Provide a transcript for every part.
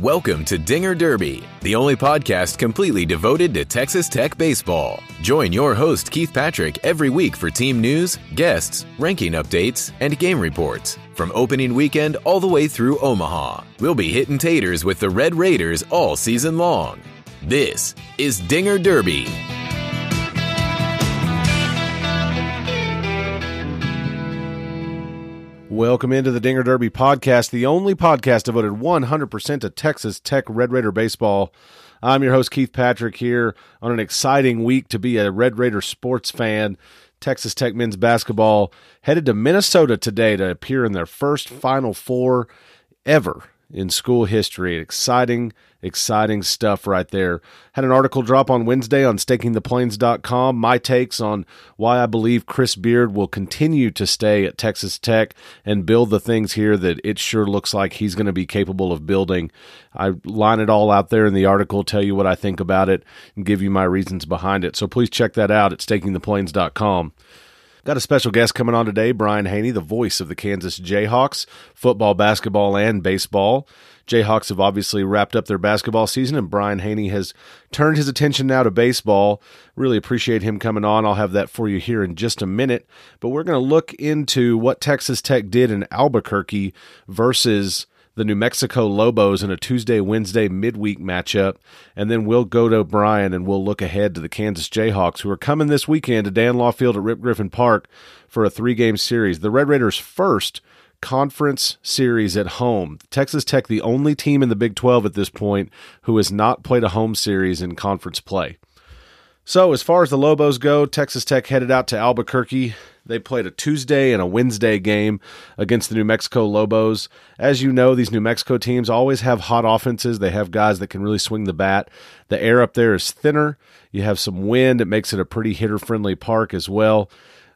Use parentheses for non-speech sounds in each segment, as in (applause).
Welcome to Dinger Derby, the only podcast completely devoted to Texas Tech baseball. Join your host, Keith Patrick, every week for team news, guests, ranking updates, and game reports. From opening weekend all the way through Omaha, we'll be hitting taters with the Red Raiders all season long. This is Dinger Derby. Welcome into the Dinger Derby podcast, the only podcast devoted 100% to Texas Tech Red Raider baseball. I'm your host, Keith Patrick, here on an exciting week to be a Red Raider sports fan. Texas Tech men's basketball headed to Minnesota today to appear in their first Final Four ever in school history. Exciting, exciting stuff right there. Had an article drop on Wednesday on stakingtheplains.com. My takes on why I believe Chris Beard will continue to stay at Texas Tech and build the things here that it sure looks like he's going to be capable of building. I line it all out there in the article, tell you what I think about it, and give you my reasons behind it. So please check that out at stakingtheplains.com. Got a special guest coming on today, Brian Hanni, the voice of the Kansas Jayhawks, football, basketball, and baseball. Jayhawks have obviously wrapped up their basketball season, and Brian Hanni has turned his attention now to baseball. Really appreciate him coming on. I'll have that for you here in just a minute. But we're going to look into what Texas Tech did in Albuquerque versus the New Mexico Lobos in a Tuesday Wednesday midweek matchup. And then we'll go to Brian and we'll look ahead to the Kansas Jayhawks, who are coming this weekend to Dan Law Field at Rip Griffin Park for a three game series. The Red Raiders' first conference series at home. Texas Tech, the only team in the Big 12 at this point who has not played a home series in conference play. So, as far as the Lobos go, Texas Tech headed out to Albuquerque. They played a Tuesday and a Wednesday game against the New Mexico Lobos. As you know, these New Mexico teams always have hot offenses. They have guys that can really swing the bat. The air up there is thinner. You have some wind. It makes it a pretty hitter friendly park as well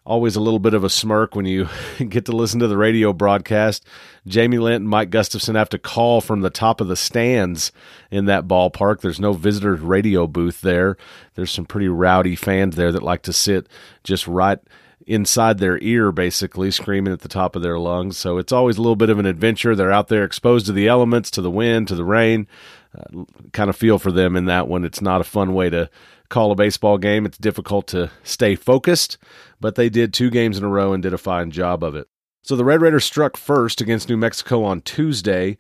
always a little bit of a smirk when you (laughs) get to listen to the radio broadcast. Jamie Lent and Mike Gustafson have to call from the top of the stands in that ballpark. There's no visitor radio booth there. There's some pretty rowdy fans there that like to sit just right inside their ear, basically screaming at the top of their lungs. So it's always a little bit of an adventure. They're out there exposed to the elements, to the wind, to the rain. Uh, kind of feel for them in that one. It's not a fun way to call a baseball game. It's difficult to stay focused, but they did two games in a row and did a fine job of it. So the Red Raiders struck first against New Mexico on Tuesday.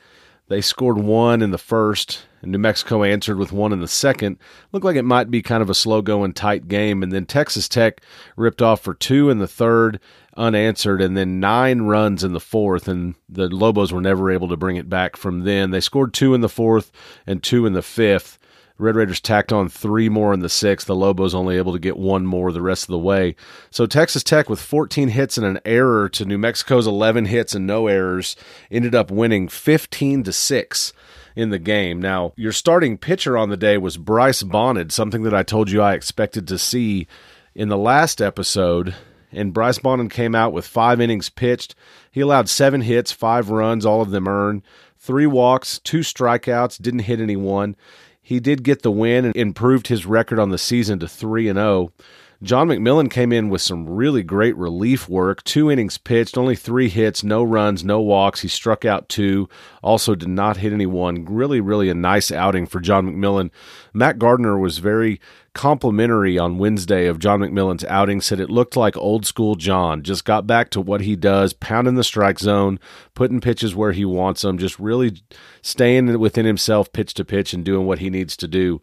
They scored one in the first, New Mexico answered with one in the second. Looked like it might be kind of a slow going, tight game. And then Texas Tech ripped off for two in the third, unanswered, and then nine runs in the fourth. And the Lobos were never able to bring it back from then. They scored two in the fourth and two in the fifth. Red Raiders tacked on three more in the sixth. The Lobos only able to get one more the rest of the way. So Texas Tech, with 14 hits and an error to New Mexico's 11 hits and no errors, ended up winning 15 to six in the game. Now, your starting pitcher on the day was Bryce Bonnin, something that I told you I expected to see in the last episode. And Bryce Bonnin came out with five innings pitched. He allowed seven hits, five runs, all of them earned, three walks, two strikeouts, didn't hit anyone. He did get the win and improved his record on the season to 3 and 0. John McMillon came in with some really great relief work. Two innings pitched, only three hits, no runs, no walks. He struck out two, also did not hit anyone. Really, really a nice outing for John McMillon. Matt Gardner was very complimentary on Wednesday of John McMillon's outing, said it looked like old school John. Just got back to what he does, pounding the strike zone, putting pitches where he wants them, just really staying within himself pitch to pitch and doing what he needs to do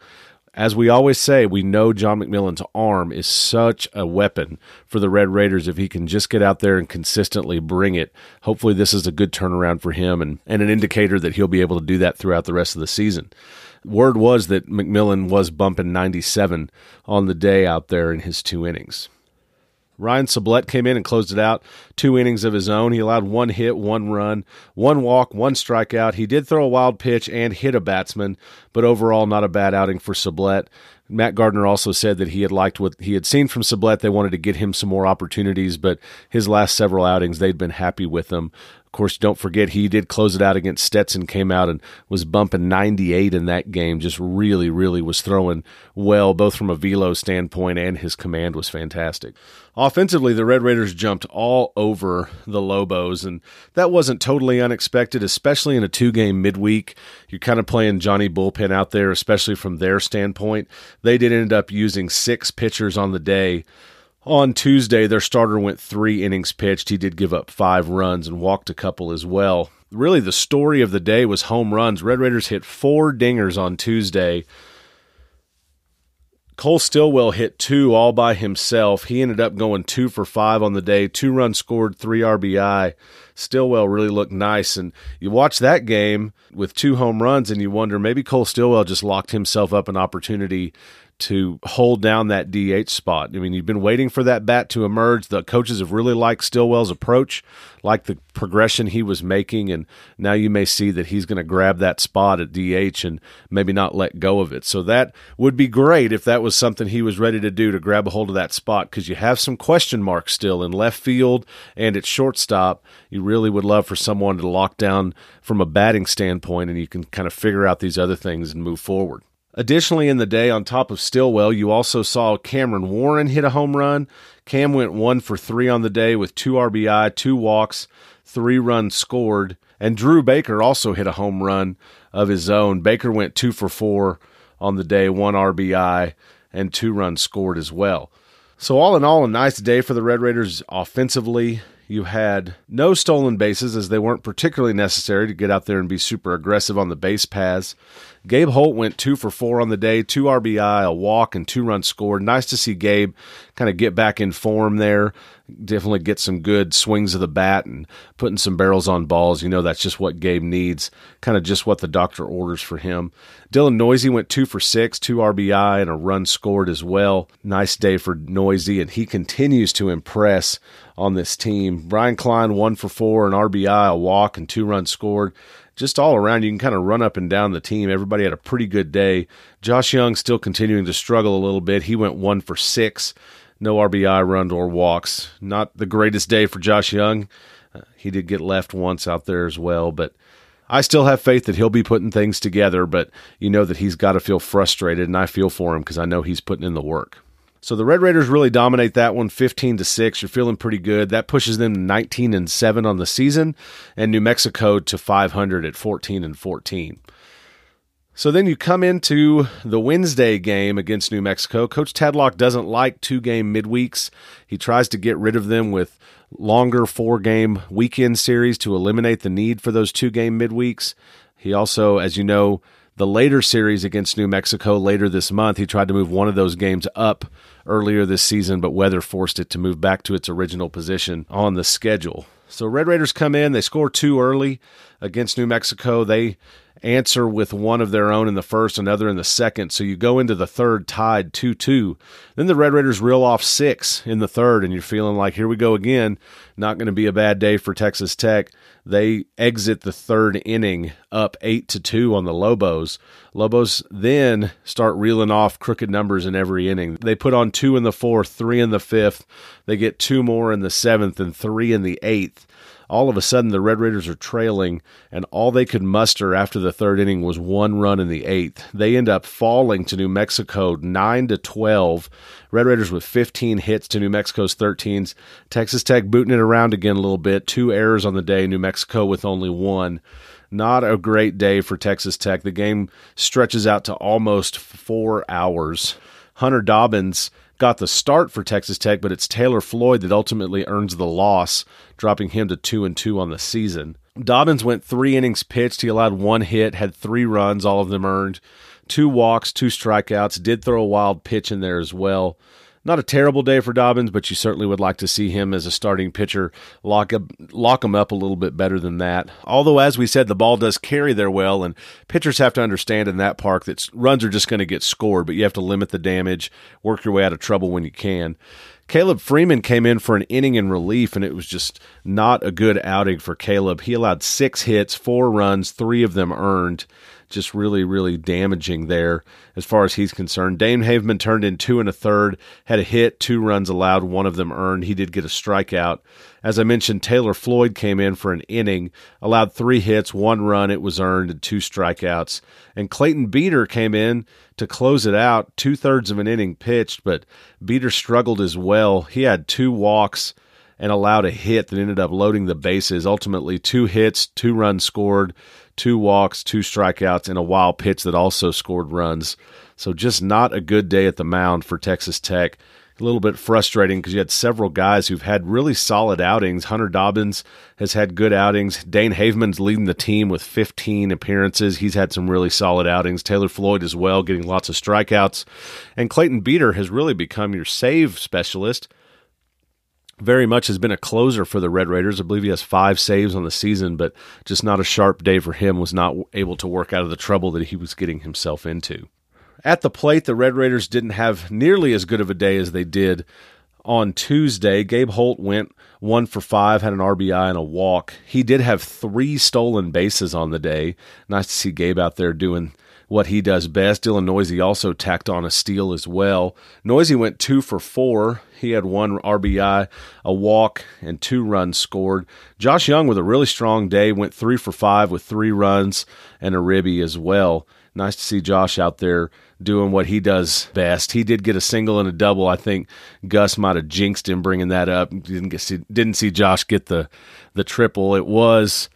as we always say, we know John McMillon's arm is such a weapon for the Red Raiders if he can just get out there and consistently bring it. Hopefully, this is a good turnaround for him and, and an indicator that he'll be able to do that throughout the rest of the season. Word was that McMillon was bumping 97 on the day out there in his two innings. Ryan Sublette came in and closed it out. Two innings of his own. He allowed one hit, one run, one walk, one strikeout. He did throw a wild pitch and hit a batsman, but overall, not a bad outing for Sublette. Matt Gardner also said that he had liked what he had seen from Sublette. They wanted to get him some more opportunities, but his last several outings, they'd been happy with him. Of course, don't forget he did close it out against Stetson, came out and was bumping 98 in that game. Just really, really was throwing well, both from a velo standpoint and his command was fantastic. Offensively, the Red Raiders jumped all over the Lobos, and that wasn't totally unexpected, especially in a two game midweek. You're kind of playing Johnny Bullpen out there, especially from their standpoint. They did end up using six pitchers on the day. On Tuesday, their starter went three innings pitched. He did give up five runs and walked a couple as well. Really, the story of the day was home runs. Red Raiders hit four dingers on Tuesday. Cole Stilwell hit two all by himself. He ended up going two for five on the day, two runs scored, three RBI. Stilwell really looked nice. And you watch that game with two home runs and you wonder maybe Cole Stilwell just locked himself up an opportunity to hold down that DH spot. I mean, you've been waiting for that bat to emerge. The coaches have really liked Stilwell's approach, like the progression he was making, and now you may see that he's going to grab that spot at DH and maybe not let go of it. So that would be great if that was something he was ready to do to grab a hold of that spot because you have some question marks still in left field and at shortstop. You really would love for someone to lock down from a batting standpoint, and you can kind of figure out these other things and move forward. Additionally, in the day, on top of Stilwell, you also saw Cameron Warren hit a home run. Cam went one for three on the day with two RBI, two walks, three runs scored. And Drew Baker also hit a home run of his own. Baker went two for four on the day, one RBI, and two runs scored as well. So, all in all, a nice day for the Red Raiders offensively. You had no stolen bases as they weren't particularly necessary to get out there and be super aggressive on the base paths. Gabe Holt went two for four on the day, two RBI, a walk, and two runs scored. Nice to see Gabe kind of get back in form there. Definitely get some good swings of the bat and putting some barrels on balls. You know, that's just what Gabe needs, kind of just what the doctor orders for him. Dylan Neuse went two for six, two RBI, and a run scored as well. Nice day for Neuse, and he continues to impress on this team. Brian Klein, one for four, an RBI, a walk, and two runs scored just all around, you can kind of run up and down the team. Everybody had a pretty good day. Josh Jung still continuing to struggle a little bit. He went one for six, no RBI run or walks. Not the greatest day for Josh Jung. Uh, he did get left once out there as well, but I still have faith that he'll be putting things together. But you know that he's got to feel frustrated, and I feel for him because I know he's putting in the work. So the Red Raiders really dominate that one 15 to 6. You're feeling pretty good. That pushes them to 19 and 7 on the season and New Mexico to 500 at 14 and 14. So then you come into the Wednesday game against New Mexico. Coach Tadlock doesn't like two game midweeks. He tries to get rid of them with longer four game weekend series to eliminate the need for those two game midweeks. He also, as you know, the later series against New Mexico later this month, he tried to move one of those games up earlier this season, but weather forced it to move back to its original position on the schedule. So Red Raiders come in, they score two early against New Mexico. They answer with one of their own in the first, another in the second. So you go into the third tied 2 2. Then the Red Raiders reel off six in the third, and you're feeling like, here we go again. Not going to be a bad day for Texas Tech. They exit the third inning up 8 to 2 on the Lobos. Lobos then start reeling off crooked numbers in every inning. They put on two in the fourth, three in the fifth. They get two more in the seventh, and three in the eighth all of a sudden the Red Raiders are trailing, and all they could muster after the third inning was one run in the eighth. They end up falling to New Mexico nine to twelve. Red Raiders with 15 hits to New Mexico's 13s. Texas Tech booting it around again a little bit. Two errors on the day. New Mexico with only one. Not a great day for Texas Tech. The game stretches out to almost four hours. Hunter Dobbins got the start for Texas Tech, but it's Taylor Floyd that ultimately earns the loss, dropping him to 2 and 2 on the season. Dobbins went 3 innings pitched, he allowed one hit, had 3 runs, all of them earned, two walks, two strikeouts, did throw a wild pitch in there as well. Not a terrible day for Dobbins, but you certainly would like to see him as a starting pitcher lock up, lock him up a little bit better than that. Although, as we said, the ball does carry there well, and pitchers have to understand in that park that runs are just going to get scored, but you have to limit the damage, work your way out of trouble when you can. Caleb Freeman came in for an inning in relief, and it was just not a good outing for Caleb. He allowed six hits, four runs, three of them earned. Just really, really damaging there as far as he's concerned. Dane Haveman turned in two and a third, had a hit, two runs allowed, one of them earned. He did get a strikeout. As I mentioned, Taylor Floyd came in for an inning, allowed three hits, one run, it was earned, and two strikeouts. And Clayton Beeter came in to close it out, two thirds of an inning pitched, but Beeter struggled as well. He had two walks and allowed a hit that ended up loading the bases. Ultimately, two hits, two runs scored, two walks, two strikeouts, and a wild pitch that also scored runs. So just not a good day at the mound for Texas Tech. A little bit frustrating because you had several guys who've had really solid outings. Hunter Dobbins has had good outings. Dane Haveman's leading the team with 15 appearances. He's had some really solid outings. Taylor Floyd as well, getting lots of strikeouts. And Clayton Beeter has really become your save specialist very much has been a closer for the Red Raiders. I believe he has five saves on the season, but just not a sharp day for him. Was not able to work out of the trouble that he was getting himself into. At the plate, the Red Raiders didn't have nearly as good of a day as they did on Tuesday. Gabe Holt went one for five, had an RBI and a walk. He did have three stolen bases on the day. Nice to see Gabe out there doing what he does best. Dylan Neuse also tacked on a steal as well. Neuse went two for four. He had one RBI, a walk, and two runs scored. Josh Jung with a really strong day went three for five with three runs and a ribby as well. Nice to see Josh out there doing what he does best. He did get a single and a double. I think Gus might have jinxed him bringing that up. Didn't see, didn't see Josh get the the triple. It was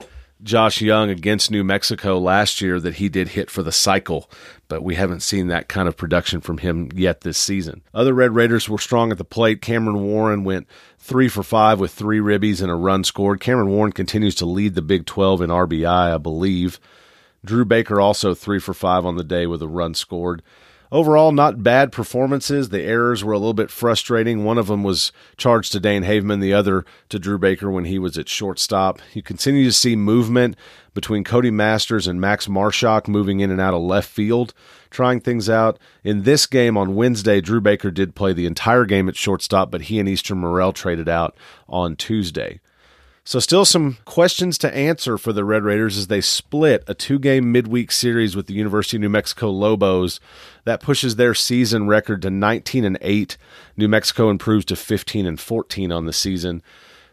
Josh Jung against New Mexico last year that he did hit for the cycle, but we haven't seen that kind of production from him yet this season. Other Red Raiders were strong at the plate. Cameron Warren went three for five with three ribbies and a run scored. Cameron Warren continues to lead the Big 12 in RBI, I believe. Drew Baker also three for five on the day with a run scored. Overall, not bad performances. The errors were a little bit frustrating. One of them was charged to Dane Haveman, the other to Drew Baker when he was at shortstop. You continue to see movement between Cody Masters and Max Marusak moving in and out of left field, trying things out. In this game on Wednesday, Drew Baker did play the entire game at shortstop, but he and Easton Murrell traded out on Tuesday. So, still some questions to answer for the Red Raiders as they split a two game midweek series with the University of New Mexico Lobos. That pushes their season record to 19 and 8. New Mexico improves to 15 and 14 on the season.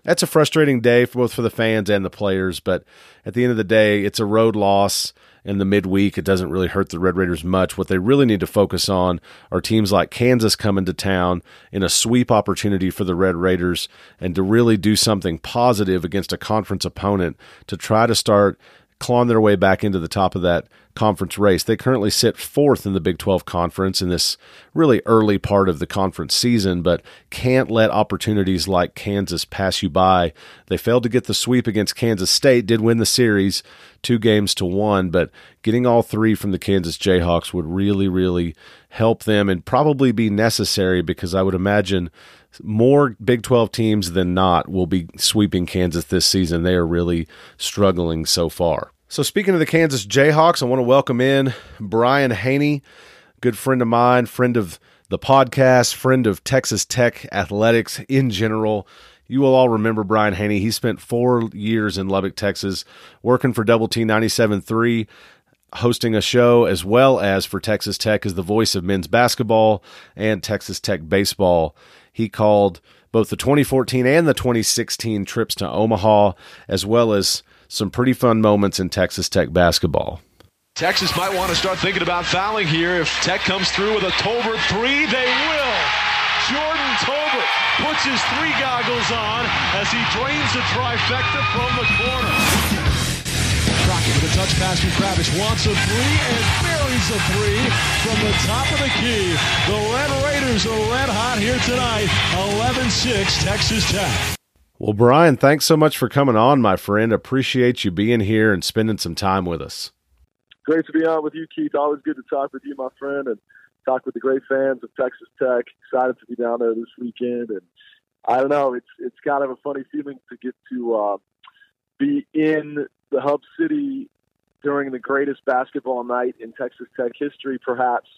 That's a frustrating day for both for the fans and the players, but at the end of the day, it's a road loss in the midweek. It doesn't really hurt the Red Raiders much. What they really need to focus on are teams like Kansas coming to town in a sweep opportunity for the Red Raiders and to really do something positive against a conference opponent to try to start clawing their way back into the top of that conference race. They currently sit fourth in the Big 12 conference in this really early part of the conference season, but can't let opportunities like Kansas pass you by. They failed to get the sweep against Kansas State, did win the series two games to one, but getting all three from the Kansas Jayhawks would really, really help them and probably be necessary because I would imagine more Big 12 teams than not will be sweeping Kansas this season. They are really struggling so far. So, speaking of the Kansas Jayhawks, I want to welcome in Brian Hanni, good friend of mine, friend of the podcast, friend of Texas Tech athletics in general. You will all remember Brian Hanni. He spent four years in Lubbock, Texas, working for Double T 97.3, hosting a show as well as for Texas Tech as the voice of men's basketball and Texas Tech baseball. He called both the 2014 and the 2016 trips to Omaha, as well as some pretty fun moments in Texas Tech basketball. Texas might want to start thinking about fouling here. If Tech comes through with a Tolbert three, they will. Jordan Tolbert puts his three goggles on as he drains the trifecta from the corner. Crockett with a touch pass from Kravitz. Wants a three and buries a three from the top of the key. The Red Raiders are red hot here tonight. 11-6 Texas Tech. Well, Brian, thanks so much for coming on, my friend. Appreciate you being here and spending some time with us. Great to be on with you, Keith. Always good to talk with you, my friend, and talk with the great fans of Texas Tech. Excited to be down there this weekend, and I don't know, it's it's kind of a funny feeling to get to uh, be in the hub city during the greatest basketball night in Texas Tech history, perhaps.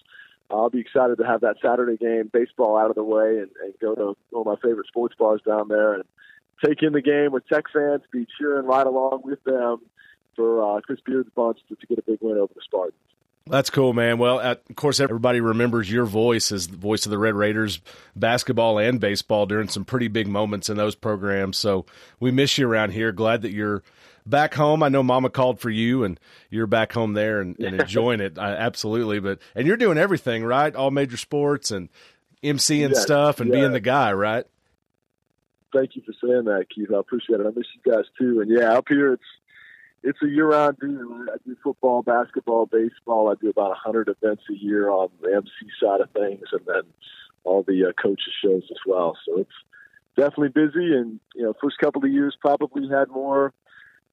I'll be excited to have that Saturday game, baseball out of the way, and, and go to one of my favorite sports bars down there and take in the game with Tech fans, be cheering right along with them for uh, Chris Beard's bunch to, to get a big win over the Spartans. That's cool, man. Well, at, of course, everybody remembers your voice as the voice of the Red Raiders, basketball and baseball during some pretty big moments in those programs. So we miss you around here. Glad that you're back home. I know Mama called for you, and you're back home there and, and (laughs) enjoying it. I, absolutely, but and you're doing everything right, all major sports and MC and yes, stuff, and being the guy, right? Thank you for saying that, Keith. I appreciate it. I miss you guys too. And yeah, up here it's it's a year-round deal. I do football, basketball, baseball. I do about a hundred events a year on the MC side of things, and then all the uh, coaches shows as well. So it's definitely busy. And you know, first couple of years probably had more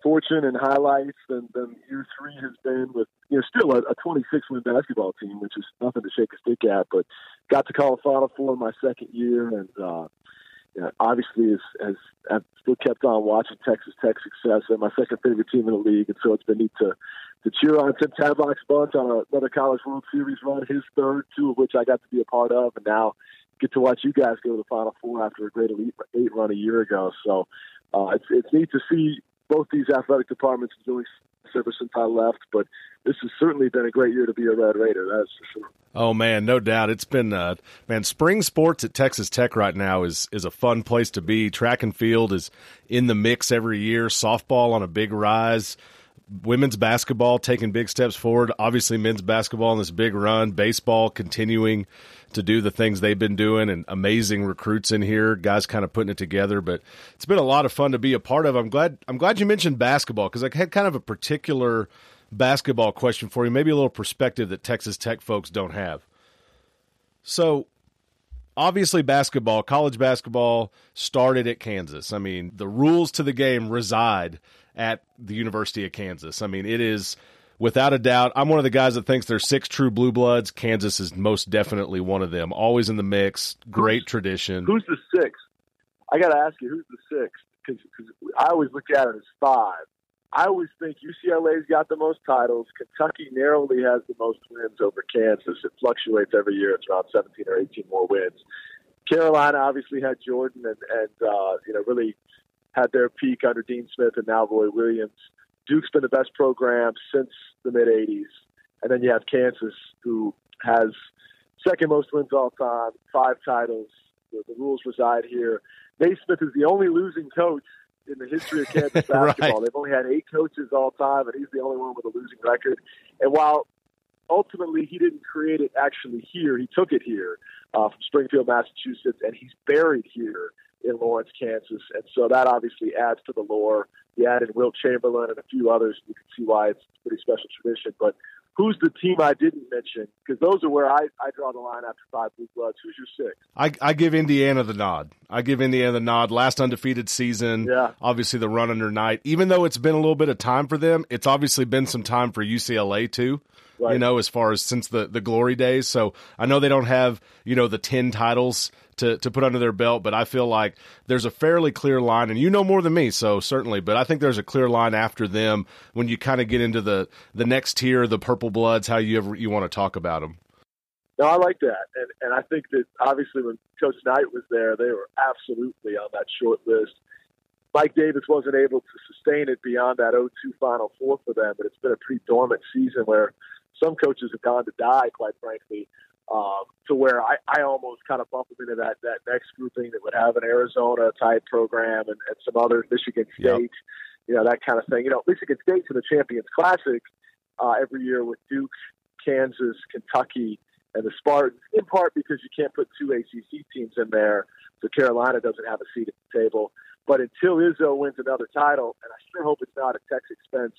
fortune and highlights than, than year three has been with you know still a, a 26 win basketball team, which is nothing to shake a stick at. But got to call a Final Four in my second year, and uh, know, obviously has, has I've still kept on watching Texas Tech success. They're my second favorite team in the league, and so it's been neat to to cheer on Tim Tadlock's bunch on another College World Series run, his third, two of which I got to be a part of, and now get to watch you guys go to the Final Four after a great Elite Eight run a year ago. So uh, it's it's neat to see both these athletic departments doing ever since I left, but this has certainly been a great year to be a Red Raider. That's for sure. Oh man, no doubt. It's been uh, man. Spring sports at Texas Tech right now is is a fun place to be. Track and field is in the mix every year. Softball on a big rise. Women's basketball taking big steps forward. Obviously, men's basketball in this big run. Baseball continuing to do the things they've been doing, and amazing recruits in here. Guys kind of putting it together, but it's been a lot of fun to be a part of. I'm glad. I'm glad you mentioned basketball because I had kind of a particular basketball question for you, maybe a little perspective that Texas Tech folks don't have. So, obviously, basketball, college basketball started at Kansas. I mean, the rules to the game reside at the University of Kansas. I mean, it is without a doubt. I'm one of the guys that thinks there's six true blue bloods. Kansas is most definitely one of them. Always in the mix. Great tradition. Who's the sixth? I got to ask you, who's the sixth? Because I always look at it as five. I always think UCLA's got the most titles. Kentucky narrowly has the most wins over Kansas. It fluctuates every year. It's around 17 or 18 more wins. Carolina obviously had Jordan and, and uh, you know, really had their peak under Dean Smith and now Roy Williams. Duke's been the best program since the mid 80s. And then you have Kansas, who has second most wins all time, five titles. The, the rules reside here. Naismith is the only losing coach in the history of (laughs) Kansas basketball. right. They've only had eight coaches all time, and he's the only one with a losing record. And while ultimately he didn't create it actually here, he took it here uh, from Springfield, Massachusetts, and he's buried here in Lawrence, Kansas. And so that obviously adds to the lore. He added Wilt Chamberlain and a few others. You can see why it's a pretty special tradition. But who's the team I didn't mention? Because those are where I, I draw the line after five blue bloods. Who's your six? I, I give Indiana the nod. I give Indiana the nod. Last undefeated season. Yeah. Obviously the run under Knight. Even though it's been a little bit of time for them, it's obviously been some time for UCLA too. Right. You know, as far as since the, the glory days. So I know they don't have, you know, the 10 titles to, to put under their belt, but I feel like there's a fairly clear line, and you know more than me, so certainly, but I think there's a clear line after them when you kind of get into the, the next tier, the Purple Bloods, how you ever you want to talk about them. No, I like that, and and I think that obviously when Coach Knight was there, they were absolutely on that short list. Mike Davis wasn't able to sustain it beyond that 0-2 Final Four for them, but it's been a pretty dormant season where some coaches have gone to die, quite frankly um, to where I, I almost kind of bump them into that, that next grouping that would have an Arizona type program and, and some other Michigan State, yep. you know, that kind of thing. You know, Michigan State's in the Champions Classic uh, every year with Duke, Kansas, Kentucky, and the Spartans, in part because you can't put two ACC teams in there, so Carolina doesn't have a seat at the table. But until Izzo wins another title, and I sure hope it's not at Tech's expense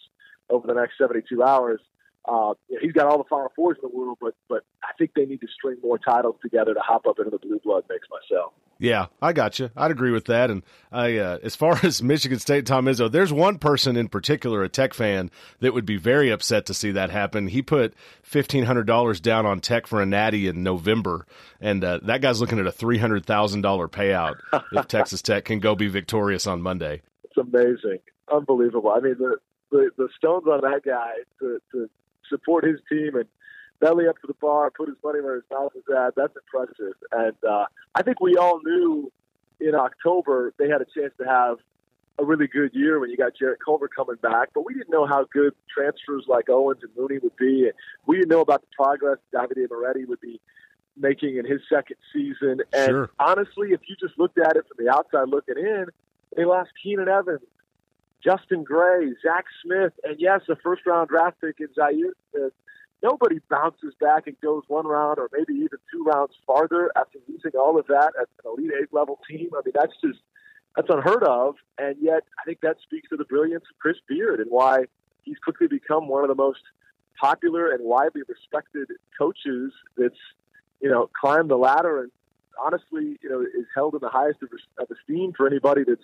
over the next 72 hours, uh, he's got all the Final Fours in the world, but but I think they need to string more titles together to hop up into the blue blood mix myself. Yeah, I got you. I'd agree with that. And I, uh, as far (laughs) as Michigan State, Tom Izzo, there's one person in particular, a Tech fan, that would be very upset to see that happen. He put fifteen hundred dollars down on Tech for a Natty in November, and uh, that guy's looking at a three hundred thousand dollar payout (laughs) if Texas Tech can go be victorious on Monday. It's amazing, unbelievable. I mean, the the, the stones on that guy to, to support his team and belly up to the bar, put his money where his mouth is at. That's impressive. And uh, I think we all knew in October they had a chance to have a really good year when you got Jarrett Culver coming back, but we didn't know how good transfers like Owens and Mooney would be. We didn't know about the progress Davide Moretti would be making in his second season. And Sure. honestly, if you just looked at it from the outside looking in, they lost Keenan Evans, Justin Gray, Zach Smith, and yes, a first round draft pick in Zhaire Smith. Nobody bounces back and goes one round or maybe even two rounds farther after losing all of that at an Elite Eight level team. I mean, that's just that's unheard of. And yet, I think that speaks to the brilliance of Chris Beard and why he's quickly become one of the most popular and widely respected coaches that's you know climbed the ladder and honestly you know is held in the highest of esteem for anybody that's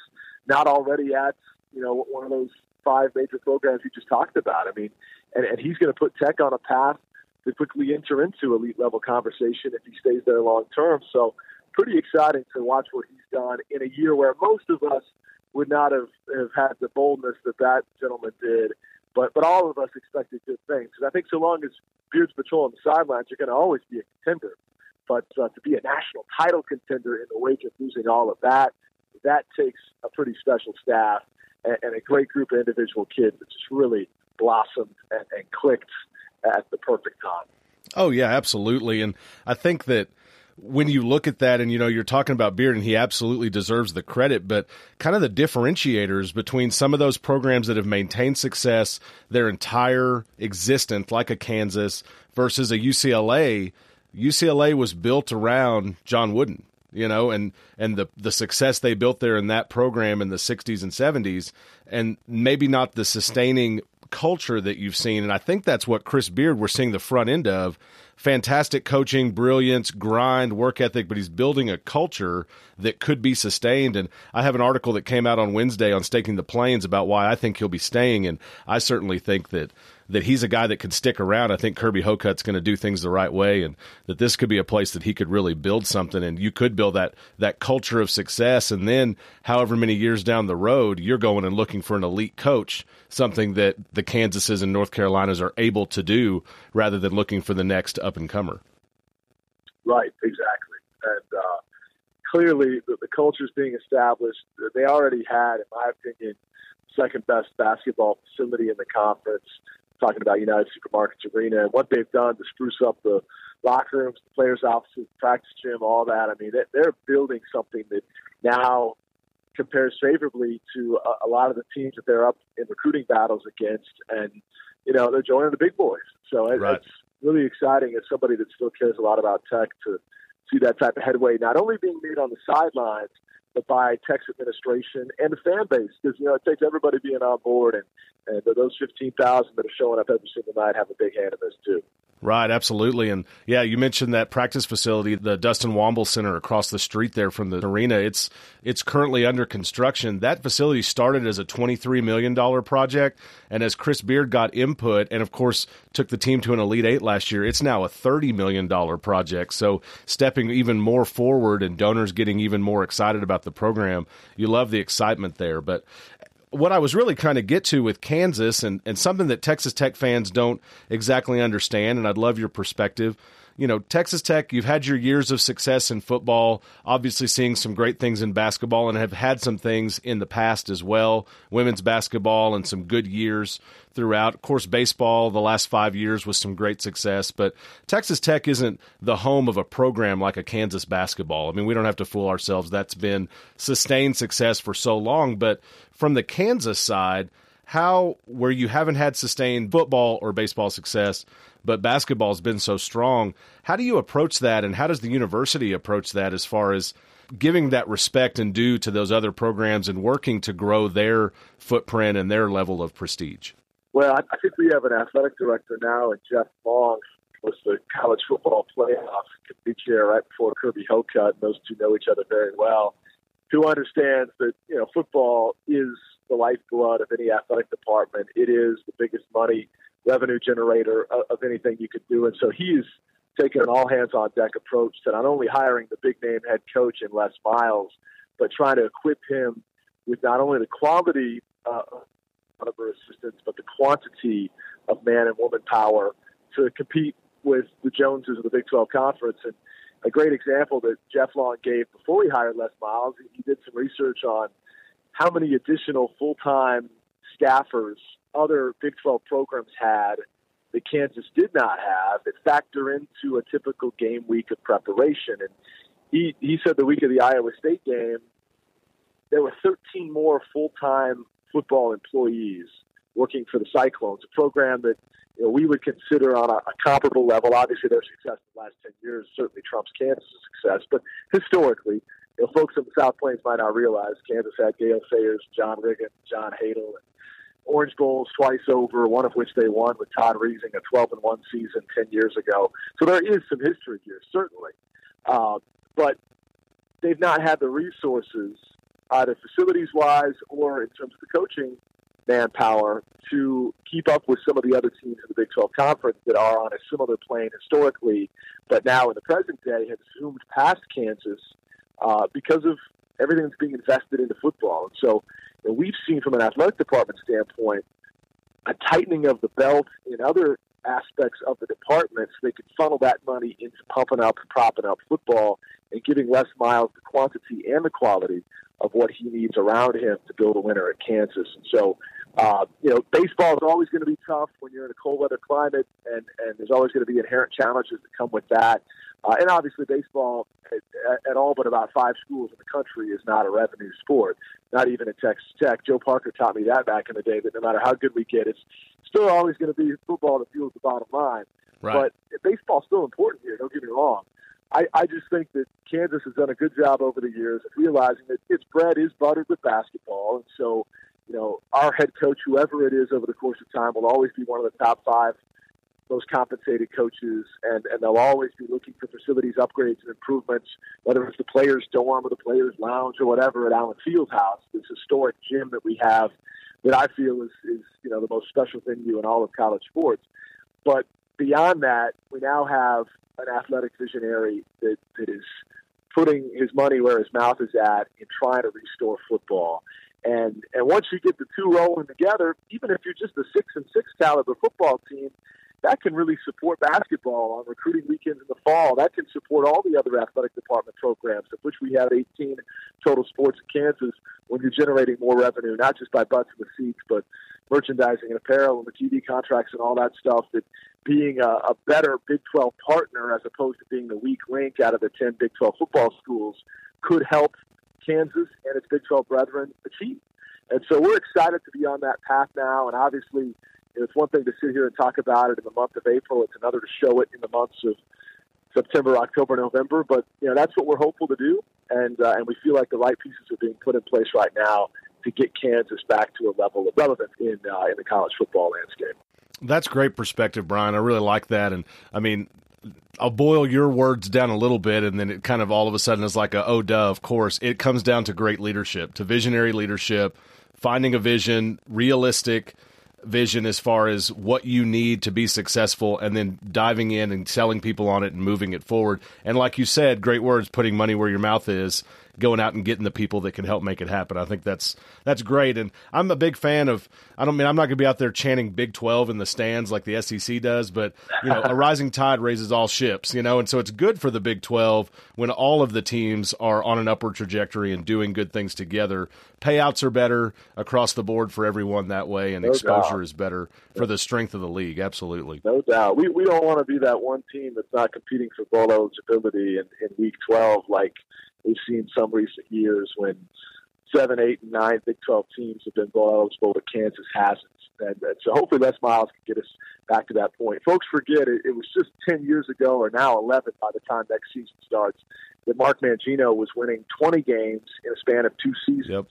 not already at you know one of those five major programs you just talked about. I mean, and, and he's going to put Tech on a path to quickly enter into elite level conversation if he stays there long term. So pretty exciting to watch what he's done in a year where most of us would not have, have had the boldness that that gentleman did. But but all of us expected good things. I think so long as Beard's patrol on the sidelines, you're going to always be a contender. But uh, to be a national title contender in the wake of losing all of that, that takes a pretty special staff and, and a great group of individual kids that just really blossomed and, and clicked at the perfect time. Oh yeah, absolutely. And I think that when you look at that and you know you're talking about Beard and he absolutely deserves the credit, but kind of the differentiators between some of those programs that have maintained success their entire existence, like a Kansas, versus a UCLA. UCLA was built around John Wooden, you know, and and the the success they built there in that program in the 60s and 70s, and maybe not the sustaining culture that you've seen. And I think that's what Chris Beard we're seeing the front end of. Fantastic coaching, brilliance, grind, work ethic, but he's building a culture that could be sustained. And I have an article that came out on Wednesday on staking the plains about why I think he'll be staying. And I certainly think that that he's a guy that could stick around. I think Kirby Hocutt's going to do things the right way, and that this could be a place that he could really build something, and you could build that that culture of success. And then, however many years down the road, you're going and looking for an elite coach, something that the Kansases and North Carolinas are able to do, rather than looking for the next up and comer. Right, exactly. And uh, clearly, the, the is being established. They already had, in my opinion, second best basketball facility in the conference. Talking about United Supermarkets Arena and what they've done to spruce up the locker rooms, the players' offices, practice gym, all that. I mean, they- they're building something that now compares favorably to a, lot of the teams that they're up in recruiting battles against, and you know they're joining the big boys. So it, Right. it's really exciting as somebody that still cares a lot about Tech to see that type of headway not only being made on the sidelines, by Tech's administration and the fan base. Because you know it takes everybody being on board, and and those fifteen thousand that are showing up every single night have a big hand in this too. Right, absolutely. And yeah, you mentioned that practice facility, the Dustin Womble Center across the street there from the arena. It's it's currently under construction. That facility started as a $23 million project. And as Chris Beard got input and of course took the team to an Elite Eight last year, it's now a $30 million project. So stepping even more forward and donors getting even more excited about the program. You love the excitement there. But what I was really trying to get to with Kansas and, and something that Texas Tech fans don't exactly understand, and I'd love your perspective. You know, Texas Tech, you've had your years of success in football, obviously seeing some great things in basketball, and have had some things in the past as well. Women's basketball and some good years throughout. Of course, baseball, the last five years was some great success, but Texas Tech isn't the home of a program like a Kansas basketball. I mean, we don't have to fool ourselves. That's been sustained success for so long. But from the Kansas side, how, where you haven't had sustained football or baseball success, but basketball's been so strong, how do you approach that? And how does the university approach that as far as giving that respect and due to those other programs and working to grow their footprint and their level of prestige? Well, I, think we have an athletic director now, and Jeff Long was the college football playoff committee chair right before Kirby Hocutt, those two know each other very well. Who understands that you know football is the lifeblood of any athletic department. It is the biggest money revenue generator of, of anything you could do, and so he's taken an all hands on deck approach to not only hiring the big name head coach in Les Miles, but trying to equip him with not only the quality but the quantity of man and woman power to compete with the Joneses of the Big 12 Conference. And a great example that Jeff Long gave before he hired Les Miles, he did some research on how many additional full time staffers other Big 12 programs had that Kansas did not have that factor into a typical game week of preparation. And he, he said the week of the Iowa State game, there were 13 more full time football employees working for the Cyclones, a program that you know, we would consider on a, a comparable level. Obviously, their success in the last 10 years certainly trumps Kansas' success, but historically, you know, folks in the South Plains might not realize Kansas had Gale Sayers, John Riggin, John and Orange Bowls twice over, one of which they won with Todd Reesing, a 12 and 1 season 10 years ago. So there is some history here, certainly. Uh, but they've not had the resources, either facilities wise or in terms of the coaching manpower, to keep up with some of the other teams in the Big 12 Conference that are on a similar plane historically, but now in the present day have zoomed past Kansas uh, because of everything that's being invested into football. And so you know, we've seen from an athletic department standpoint a tightening of the belt in other aspects of the department so they can funnel that money into pumping up and propping up football and giving Les Miles the quantity and the quality of what he needs around him to build a winner at Kansas. And so, uh, you know, baseball is always going to be tough when you're in a cold weather climate, and, and there's always going to be inherent challenges that come with that. Uh, and obviously, baseball at, at all but about five schools in the country is not a revenue sport. Not even at Texas Tech. Joe Parker taught me that back in the day. That no matter how good we get, it's still always going to be football that fuels the bottom line. Right. But baseball's still important here. Don't get me wrong. I, I just think that Kansas has done a good job over the years of realizing that its bread is buttered with basketball, and so you know our head coach, whoever it is over the course of time, will always be one of the top five most compensated coaches, and, and they'll always be looking for facilities upgrades and improvements, whether it's the players' dorm or the players' lounge or whatever at Allen Fieldhouse, this historic gym that we have that I feel is, is you know the most special venue in all of college sports. But beyond that, we now have an athletic visionary that, that is putting his money where his mouth is at in trying to restore football. And and once you get the two rolling together, even if you're just a six and six caliber football team, that can really support basketball on recruiting weekends in the fall. That can support all the other athletic department programs, of which we have 18 total sports in Kansas. When you're generating more revenue, not just by butts in the seats, but merchandising and apparel and the TV contracts and all that stuff. That being a, a better Big 12 partner as opposed to being the weak link out of the 10 Big 12 football schools could help Kansas and its Big 12 brethren achieve. And so we're excited to be on that path now. And obviously, it's one thing to sit here and talk about it in the month of April. It's another to show it in the months of September, October, November. But you know that's what we're hopeful to do, and uh, and we feel like the right pieces are being put in place right now to get Kansas back to a level of relevance in uh, in the college football landscape. That's great perspective, Brian. I really like that, and I mean. I'll boil your words down a little bit, and then it kind of all of a sudden is like a oh duh. Of course, it comes down to great leadership, to visionary leadership, finding a vision, realistic, vision as far as what you need to be successful and then diving in and selling people on it and moving it forward. And like you said, great words, putting money where your mouth is going out and getting the people that can help make it happen. I think that's that's great, and I'm a big fan of. I don't mean I'm not going to be out there chanting Big Twelve in the stands like the SEC does, but you know, a (laughs) rising tide raises all ships. You know, and so it's good for the Big Twelve when all of the teams are on an upward trajectory and doing good things together. Payouts are better across the board for everyone that way, and no exposure doubt. is better for the strength of the league. Absolutely, no doubt. We we don't want to be that one team that's not competing for bowl eligibility in, in Week Twelve like We've seen some recent years when seven, eight, and nine Big 12 teams have been bowl eligible, but Kansas hasn't. And, and, so hopefully Les Miles can get us back to that point. Folks forget it, it was just 10 years ago, or now 11 by the time next season starts, that Mark Mangino was winning 20 games in a span of two seasons. Yep.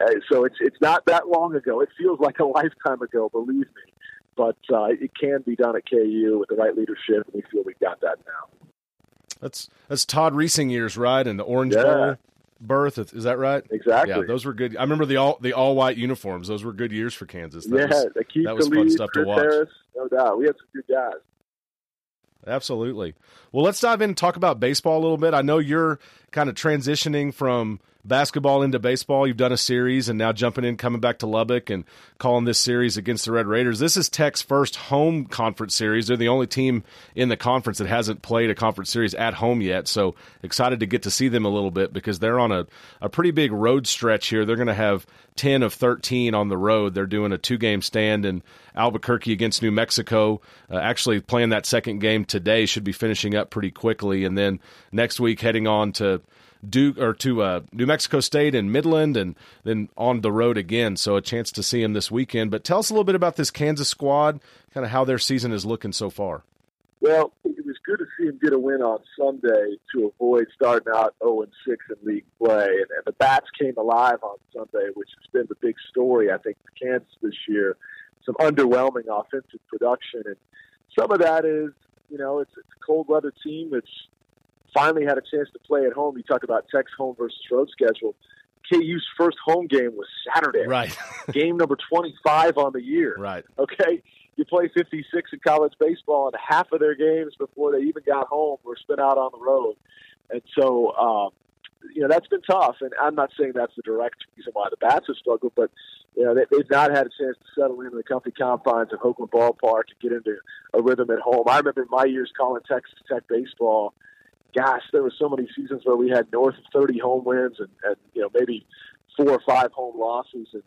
Uh, so it's it's not that long ago. It feels like a (laughs) lifetime ago, believe me. But uh, it can be done at KU with the right leadership, and we feel we've got that now. That's that's Todd Reesing years, right? And the Orange yeah. Bowl berth. Is that right? Exactly. Yeah, those were good. I remember the all the all white uniforms. Those were good years for Kansas. That yeah, was, that was fun stuff Chris to watch. Harris, no doubt. We had some good guys. Absolutely. Well, let's dive in and talk about baseball a little bit. I know you're kind of transitioning from basketball into baseball. You've done a series and now jumping in, coming back to Lubbock and calling this series against the Red Raiders. This is Tech's first home conference series. They're the only team in the conference that hasn't played a conference series at home yet. So excited to get to see them a little bit because they're on a, a pretty big road stretch here. They're going to have 10 of 13 on the road. They're doing a two game stand in Albuquerque against New Mexico. Uh, actually, playing that second game today should be finishing up pretty quickly. And then next week, heading on to Duke or to uh, New Mexico State and Midland, and then on the road again. So a chance to see him this weekend. But tell us a little bit about this Kansas squad, kind of how their season is looking so far. Well, it was good to see him get a win on Sunday to avoid starting out 0 and 6 in league play. And, and the bats came alive on Sunday, which has been the big story, I think, for Kansas this year. Some underwhelming offensive production. And some of that is, you know, it's, it's a cold weather team that's finally had a chance to play at home. You talk about Tech's home versus road schedule. KU's first home game was Saturday. Right. (laughs) game number 25 on the year. Right. Okay. You play 56 in college baseball, and half of their games before they even got home were spent out on the road. And so, um, you know, that's been tough. And I'm not saying that's the direct reason why the Bats have struggled, but, you know, they, they've not had a chance to settle into the comfy confines of Hoglund Ballpark and get into a rhythm at home. I remember my years calling Texas Tech baseball – gosh, there were so many seasons where we had north of 30 home wins and, and you know maybe four or five home losses. And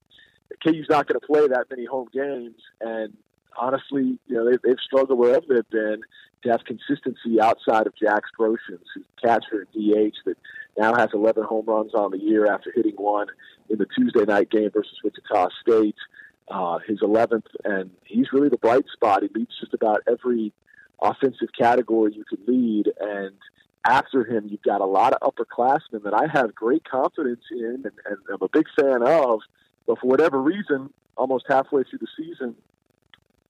KU's not going to play that many home games. And honestly, you know they, they've struggled wherever they've been to have consistency outside of Jaxx Groshans, who's catcher and DH that now has 11 home runs on the year after hitting one in the Tuesday night game versus Wichita State. Uh, his 11th, and he's really the bright spot. He leads just about every offensive category you could lead, and after him, you've got a lot of upperclassmen that I have great confidence in and, and I'm a big fan of. But for whatever reason, almost halfway through the season,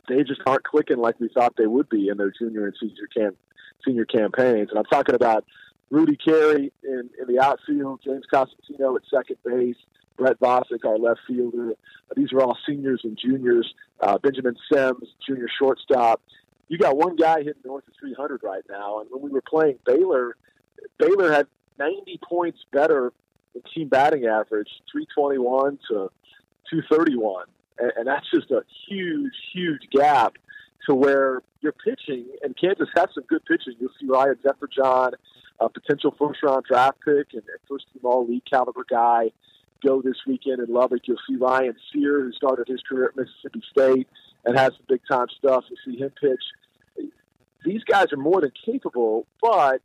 they just aren't clicking like we thought they would be in their junior and senior camp senior campaigns. And I'm talking about Rudy Karre in, in the outfield, James Cosentino at second base, Brett Vosik, our left fielder. These are all seniors and juniors. Uh, Benjamin Sems, junior shortstop you got one guy hitting north of 300 right now. And when we were playing Baylor, Baylor had 90 points better in team batting average, 321 to 231. And, and that's just a huge, huge gap to where you're pitching. And Kansas has some good pitching. You'll see Ryan Zeferjahn, a potential first round draft pick and, first team all league caliber guy, go this weekend in Lubbock. You'll see Ryan Cyr, who started his career at Mississippi State and has some big time stuff. You see him pitch these guys are more than capable, but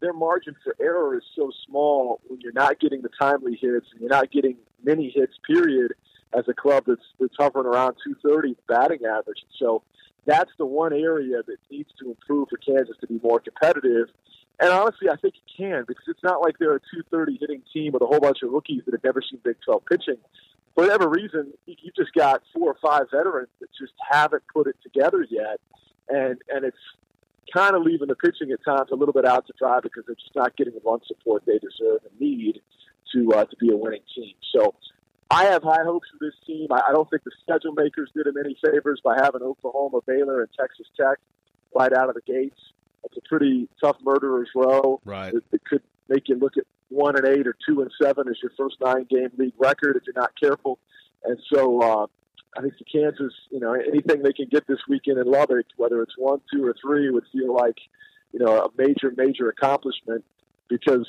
their margin for error is so small when you're not getting the timely hits and you're not getting many hits, period, as a club that's, that's hovering around 230 batting average. So that's the one area that needs to improve for Kansas to be more competitive. And honestly, I think it can because it's not like they're a 230 hitting team with a whole bunch of rookies that have never seen Big 12 pitching. For whatever reason, you just got four or five veterans that just haven't put it together yet and and it's kind of leaving the pitching at times a little bit out to dry because they're just not getting the run support they deserve and need to uh, to be a winning team. So I have high hopes for this team. I, I don't think the schedule makers did them any favors by having Oklahoma, Baylor, and Texas Tech right out of the gates. It's a pretty tough murderer's row. Right. It, it could make you look at one and eight or two and seven as your first nine game league record if you're not careful. And so uh, I think the Kansas, you know, anything they can get this weekend in Lubbock, whether it's one, two, or three, would feel like, you know, a major, major accomplishment because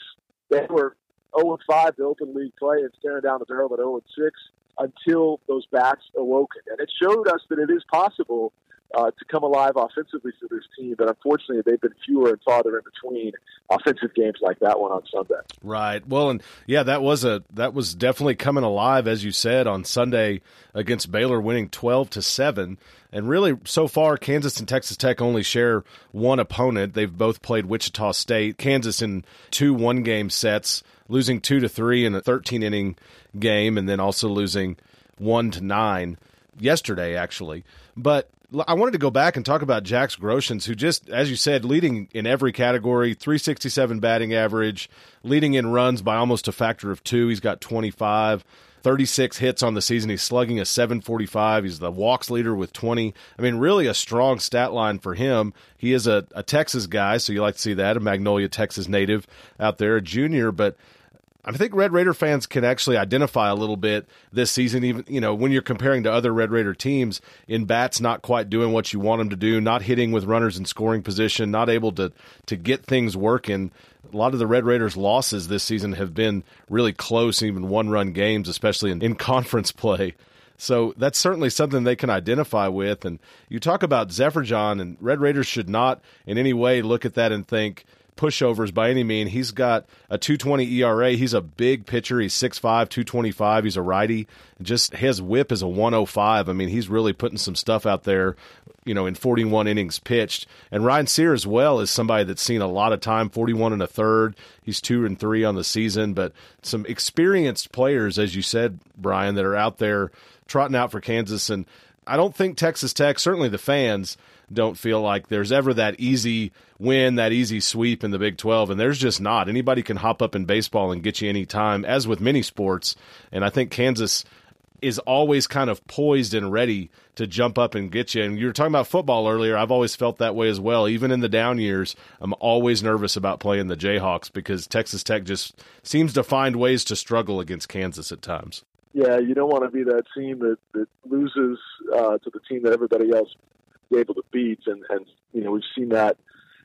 they were 0 5 to open league play and staring down the barrel at 0 6 until those bats awoken. And it showed us that it is possible uh, to come alive offensively for this team. But unfortunately, they've been fewer and farther in between offensive games like that one on Sunday. Right. Well, and yeah, that was a that was definitely coming alive, as you said, on Sunday against Baylor, winning twelve to seven. And really, so far, Kansas and Texas Tech only share one opponent. They've both played Wichita State. Kansas in two one game sets, losing two to three in a thirteen inning game, and then also losing one to nine yesterday, actually. But I wanted to go back and talk about Jaxx Groshans, who just, as you said, leading in every category, 367 batting average, leading in runs by almost a factor of two. He's got 25, 36 hits on the season. He's slugging a 745. He's the walks leader with 20. I mean, really a strong stat line for him. He is a, a Texas guy, so you like to see that, a Magnolia, Texas native out there, a junior, but I think Red Raider fans can actually identify a little bit this season, even you know when you're comparing to other Red Raider teams in bats not quite doing what you want them to do, not hitting with runners in scoring position, not able to to get things working. A lot of the Red Raiders' losses this season have been really close, even one run games, especially in, in (laughs) conference play. So that's certainly something they can identify with. And you talk about Zeferjahn, and Red Raiders should not in any way look at that and think pushovers by any mean. He's got a 220 ERA. He's a big pitcher. He's 6'5, 225. He's a righty. Just his whip is a 105. I mean, he's really putting some stuff out there, you know, in 41 innings pitched. And Ryan Cyr as well is somebody that's seen a lot of time, 41 and a third. He's two and three on the season, but some experienced players, as you said, Brian, that are out there trotting out for Kansas. And I don't think Texas Tech, certainly the fans, don't feel like there's ever that easy win, that easy sweep in the Big 12. And there's just not. Anybody can hop up in baseball and get you any time, as with many sports. And I think Kansas is always kind of poised and ready to jump up and get you. And you were talking about football earlier. I've always felt that way as well. Even in the down years, I'm always nervous about playing the Jayhawks because Texas Tech just seems to find ways to struggle against Kansas at times. Yeah, you don't want to be that team that, that loses uh, to the team that everybody else able to beat, and and you know we've seen that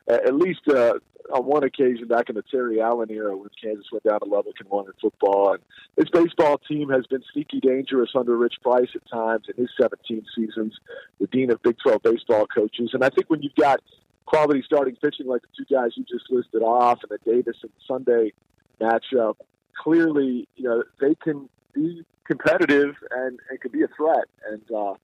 at least uh, on one occasion back in the Terry Allen era when Kansas went down to Lubbock and won in football. And this baseball team has been sneaky dangerous under Rich Price at times in his 17 seasons, the dean of Big 12 baseball coaches. And I think when you've got quality starting pitching like the two guys you just listed off and the Davis and Sunday matchup, clearly, you know, they can be competitive and, and can be a threat. And uh,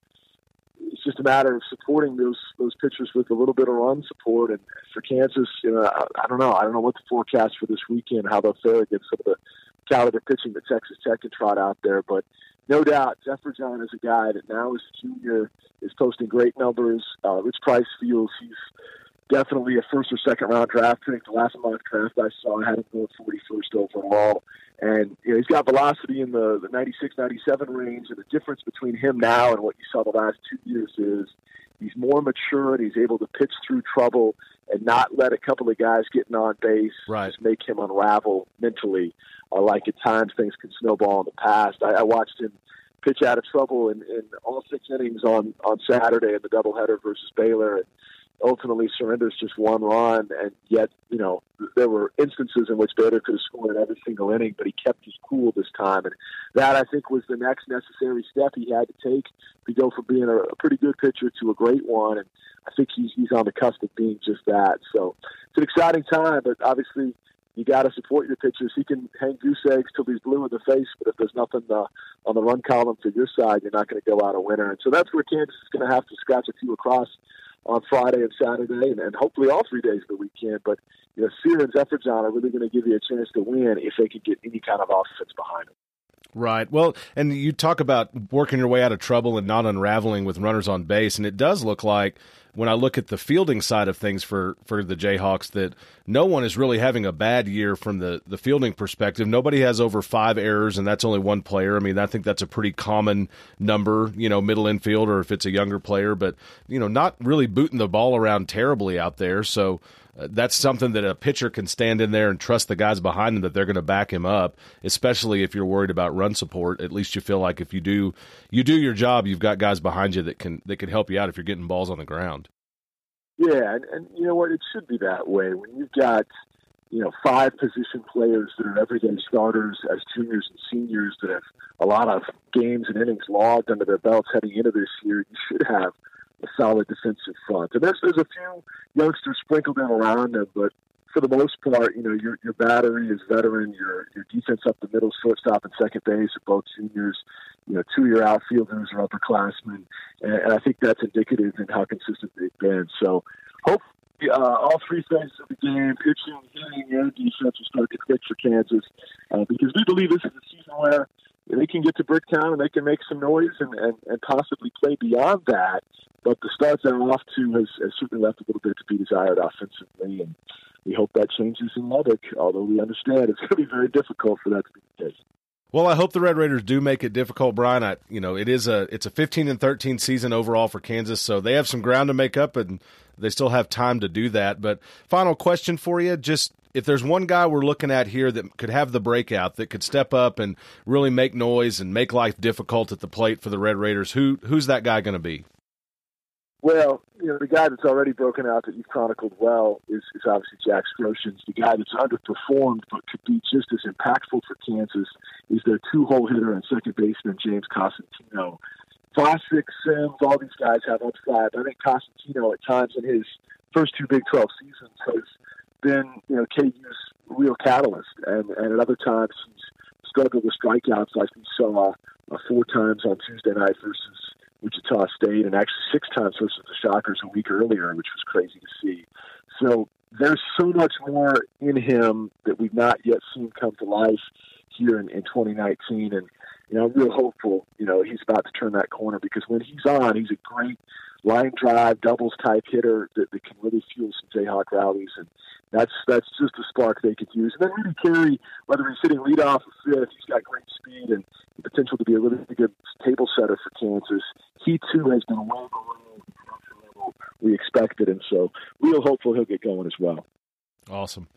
it's just a matter of supporting those those pitchers with a little bit of run support. And for Kansas, you know, I, I don't know. I don't know what the forecast for this weekend, how they'll fare against some of the caliber pitching that Texas Tech can trot out there. But no doubt, Zeferjahn is a guy that now is a junior, is posting great numbers. Uh, Rich Price feels he's definitely a first or second round draft pick. The last mock draft I saw I had him going 41st overall. And you know, he's got velocity in the, the 96, 97 range. And the difference between him now and what you saw the last two years is he's more mature and he's able to pitch through trouble and not let a couple of guys getting on base right. just make him unravel mentally. Uh, like at times things can snowball in the past. I, I watched him pitch out of trouble in, in all six innings on on Saturday in the doubleheader versus Baylor. And ultimately surrenders just one run, and yet you know there were instances in which Baylor could have scored every single inning, but he kept his cool this time, and that I think was the next necessary step he had to take to go from being a, a pretty good pitcher to a great one, and I think he's he's on the cusp of being just that. So it's an exciting time, but obviously. You got to support your pitchers. He can hang goose eggs till he's blue in the face, but if there's nothing uh, on the run column for your side, you're not going to go out a winner. And so that's where Kansas is going to have to scratch a few across on Friday and Saturday, and, and hopefully all three days of the weekend. But you know, Cyr and Zeferjahn are really going to give you a chance to win if they can get any kind of offense behind them. Right. Well, and you talk about working your way out of trouble and not unraveling with runners on base, and it does look like when I look at the fielding side of things for for the Jayhawks that no one is really having a bad year from the the fielding perspective. Nobody has over 5 errors and that's only one player. I mean, I think that's a pretty common number, you know, middle infield or if it's a younger player, but you know, not really booting the ball around terribly out there. So that's something that a pitcher can stand in there and trust the guys behind him that they're going to back him up, especially if you're worried about run support. At least you feel like if you do you do your job, you've got guys behind you that can that can help you out if you're getting balls on the ground. Yeah, and, and you know what? It should be that way when you've got you know five position players that are everyday starters as juniors and seniors that have a lot of games and innings logged under their belts heading into this year. You should have a solid defensive front. And there's there's a few youngsters sprinkled in around them, but for the most part, you know, your your battery is veteran. Your your defense up the middle, shortstop and second base are both juniors. You know, two your outfielders are upperclassmen, and, and I think that's indicative in how consistent they've been. So, hopefully, uh, all three phases of the game, pitching, hitting, and defense, will start to click for Kansas uh, because we believe this is a season where they can get to Bricktown and they can make some noise and, and, and possibly play beyond that. But the start they're off to has, has certainly left a little bit to be desired offensively, and we hope that changes in Lubbock. Although we understand it's (laughs) going to be very difficult for that to be the case. Well, I hope the Red Raiders do make it difficult, Brian. I, you know, it is a it's a 15 and 13 season overall for Kansas, so they have some ground to make up, and they still have time to do that. But final question for you: just if there's one guy we're looking at here that could have the breakout, that could step up and really make noise and make life difficult at the plate for the Red Raiders, who who's that guy going to be? Well, you know, the guy that's already broken out that you've chronicled well is, is obviously Jaxx Groshans. The guy that's underperformed but could be just as impactful for Kansas is their two-hole hitter and second baseman James Cosentino. Vosik, Sems, all these guys have upside. I think Cosentino at times in his first two Big 12 seasons has been, you know, KU's real catalyst, and, and at other times he's struggled with strikeouts like we saw uh, four times on Tuesday night versus Wichita State, and actually six times versus the Shockers a week earlier, which was crazy to see. So there's so much more in him that we've not yet seen come to life here in, in 2019, and you know I'm real hopeful. You know he's about to turn that corner because when he's on, he's a great line drive, doubles type hitter that, that can really fuel some Jayhawk rallies, and that's that's just a spark they could use. And then Rudy Karre, whether he's sitting leadoff or fifth, he's got great speed and the potential to be a really good table setter for Kansas. He too has been way below the level we expected, and so real hopeful he'll get going as well. Awesome.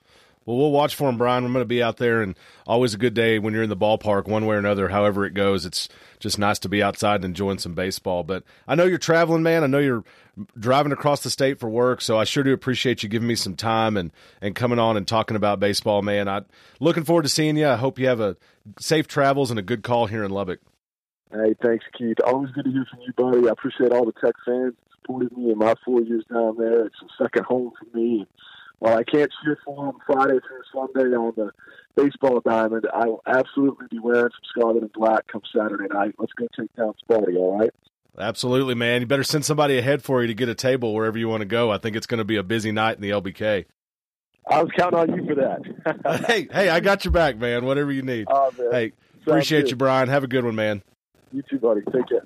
Well, we'll watch for him, Brian. I'm going to be out there, and always a good day when you're in the ballpark, one way or another, however it goes. It's just nice to be outside and enjoying some baseball. But I know you're traveling, man. I know you're driving across the state for work, so I sure do appreciate you giving me some time and, and coming on and talking about baseball, man. I looking forward to seeing you. I hope you have a safe travels and a good call here in Lubbock. Hey, thanks, Keith. Always good to hear from you, buddy. I appreciate all the Tech fans supported me in my four years down there. It's a second home for me. While I can't cheer for them Friday through Sunday on the baseball diamond, I will absolutely be wearing some scarlet and black come Saturday night. Let's go take down Sparty, all right? Absolutely, man. You better send somebody ahead for you to get a table wherever you want to go. I think it's going to be a busy night in the LBK. I was counting on you for that. (laughs) hey, hey, I got your back, man. Whatever you need. Oh, hey, appreciate you, Brian. Have a good one, man. You too, buddy. Take care.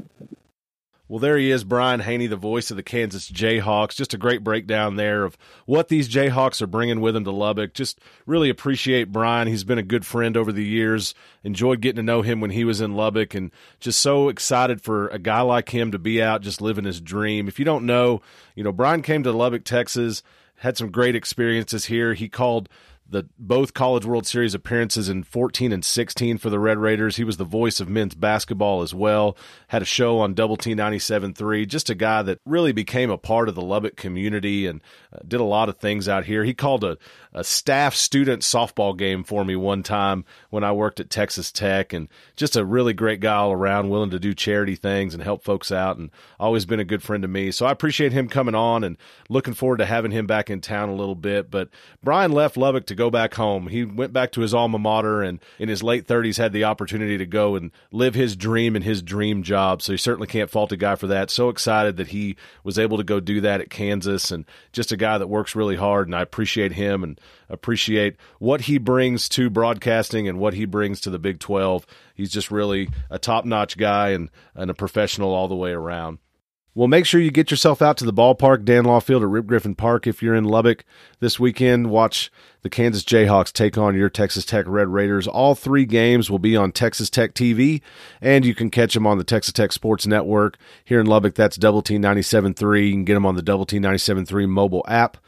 Well, there he is, Brian Hanni, the voice of the Kansas Jayhawks. Just a great breakdown there of what these Jayhawks are bringing with them to Lubbock. Just really appreciate Brian. He's been a good friend over the years. Enjoyed getting to know him when he was in Lubbock, and just so excited for a guy like him to be out just living his dream. If you don't know, you know, Brian came to Lubbock, Texas, had some great experiences here. He called the both College World Series appearances in 14 and 16 for the Red Raiders. He was the voice of men's basketball as well. Had a show on Double T 97.3. Just a guy that really became a part of the Lubbock community and uh, did a lot of things out here. He called a, a staff student softball game for me one time when I worked at Texas Tech, and just a really great guy all around, willing to do charity things and help folks out, and always been a good friend to me. So I appreciate him coming on and looking forward to having him back in town a little bit. But Brian left Lubbock to go back home. He went back to his alma mater and in his late 30s had the opportunity to go and live his dream and his dream job. So you certainly can't fault a guy for that. So excited that he was able to go do that at Kansas and just a guy that works really hard. And I appreciate him and appreciate what he brings to broadcasting and what he brings to the Big 12. He's just really a top notch guy and, and a professional all the way around. Well, make sure you get yourself out to the ballpark, Dan Law Field at Rip Griffin Park. If you're in Lubbock this weekend, watch the Kansas Jayhawks take on your Texas Tech Red Raiders. All three games will be on Texas Tech TV, and you can catch them on the Texas Tech Sports Network. Here in Lubbock, that's Double T 97.3. You can get them on the Double T 97.3 mobile app.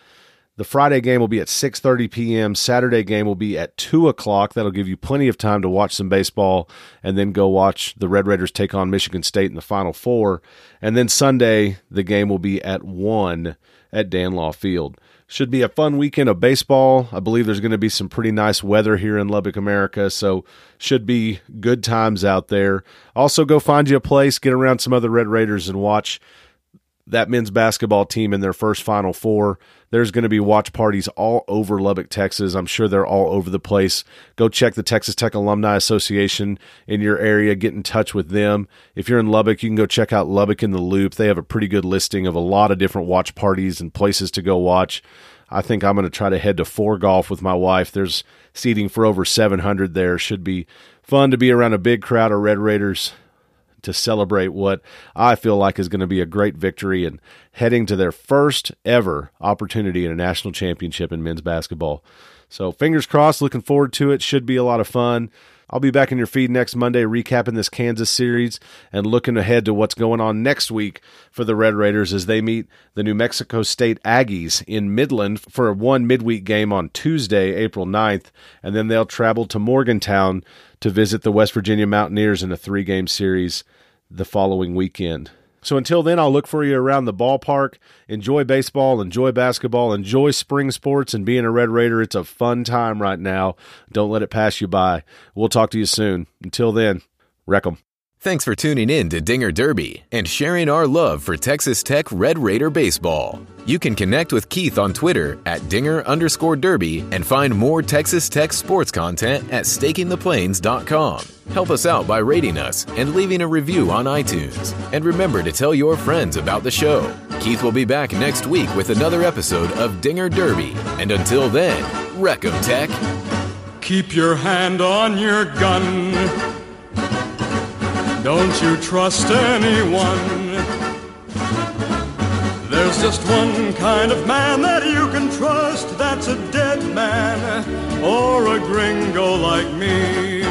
The Friday game will be at 6:30 p.m. Saturday game will be at two o'clock. That'll give you plenty of time to watch some baseball, and then go watch the Red Raiders take on Michigan State in the Final Four. And then Sunday, the game will be at one at Dan Law Field. Should be a fun weekend of baseball. I believe there's going to be some pretty nice weather here in Lubbock, America, so should be good times out there. Also, go find you a place, get around some other Red Raiders, and watch that men's basketball team in their first Final Four. There's going to be watch parties all over Lubbock, Texas. I'm sure they're all over the place. Go check the Texas Tech Alumni Association in your area. Get in touch with them. If you're in Lubbock, you can go check out Lubbock in the Loop. They have a pretty good listing of a lot of different watch parties and places to go watch. I think I'm going to try to head to Four Golf with my wife. There's seating for over 700 there. Should be fun to be around a big crowd of Red Raiders to celebrate what I feel like is going to be a great victory and heading to their first ever opportunity in a national championship in men's basketball. So fingers crossed, looking forward to it. Should be a lot of fun. I'll be back in your feed next Monday recapping this Kansas series and looking ahead to what's going on next week for the Red Raiders as they meet the New Mexico State Aggies in Midland for one midweek game on Tuesday, April 9th, and then they'll travel to Morgantown to visit the West Virginia Mountaineers in a three game series the following weekend. So until then, I'll look for you around the ballpark. Enjoy baseball, enjoy basketball, enjoy spring sports, and being a Red Raider. It's a fun time right now. Don't let it pass you by. We'll talk to you soon. Until then, wreck 'em. Thanks for tuning in to Dinger Derby and sharing our love for Texas Tech Red Raider baseball. You can connect with Keith on Twitter at Dinger underscore Derby and find more Texas Tech sports content at stakingtheplains.com. Help us out by rating us and leaving a review on iTunes. And remember to tell your friends about the show. Keith will be back next week with another episode of Dinger Derby. And until then, wreck 'em, Tech. Keep your hand on your gun. Don't you trust anyone. There's just one kind of man that you can trust. That's a dead man or a gringo like me.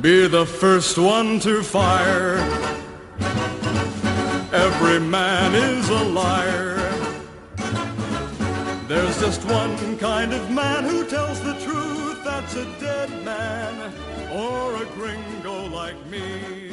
Be the first one to fire. Every man is a liar. There's just one kind of man who tells the truth. That's a dead man or a gringo like me.